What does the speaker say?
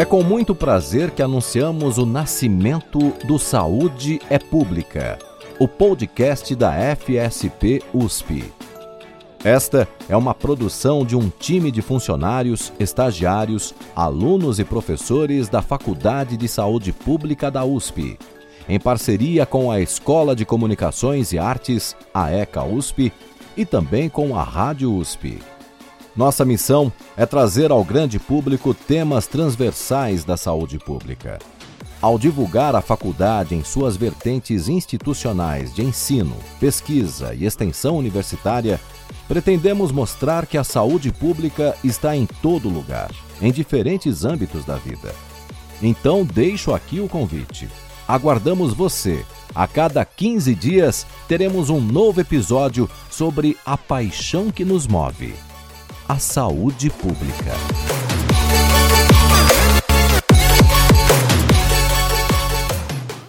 É com muito prazer que anunciamos o nascimento do Saúde é Pública, o podcast da FSP USP. Esta é uma produção de um time de funcionários, estagiários, alunos e professores da Faculdade de Saúde Pública da USP, em parceria com a Escola de Comunicações e Artes, a ECA USP, e também com a Rádio USP. Nossa missão é trazer ao grande público temas transversais da saúde pública. Ao divulgar a faculdade em suas vertentes institucionais de ensino, pesquisa e extensão universitária, pretendemos mostrar que a saúde pública está em todo lugar, em diferentes âmbitos da vida. Então, deixo aqui o convite. Aguardamos você. A cada 15 dias teremos um novo episódio sobre a paixão que nos move a saúde pública.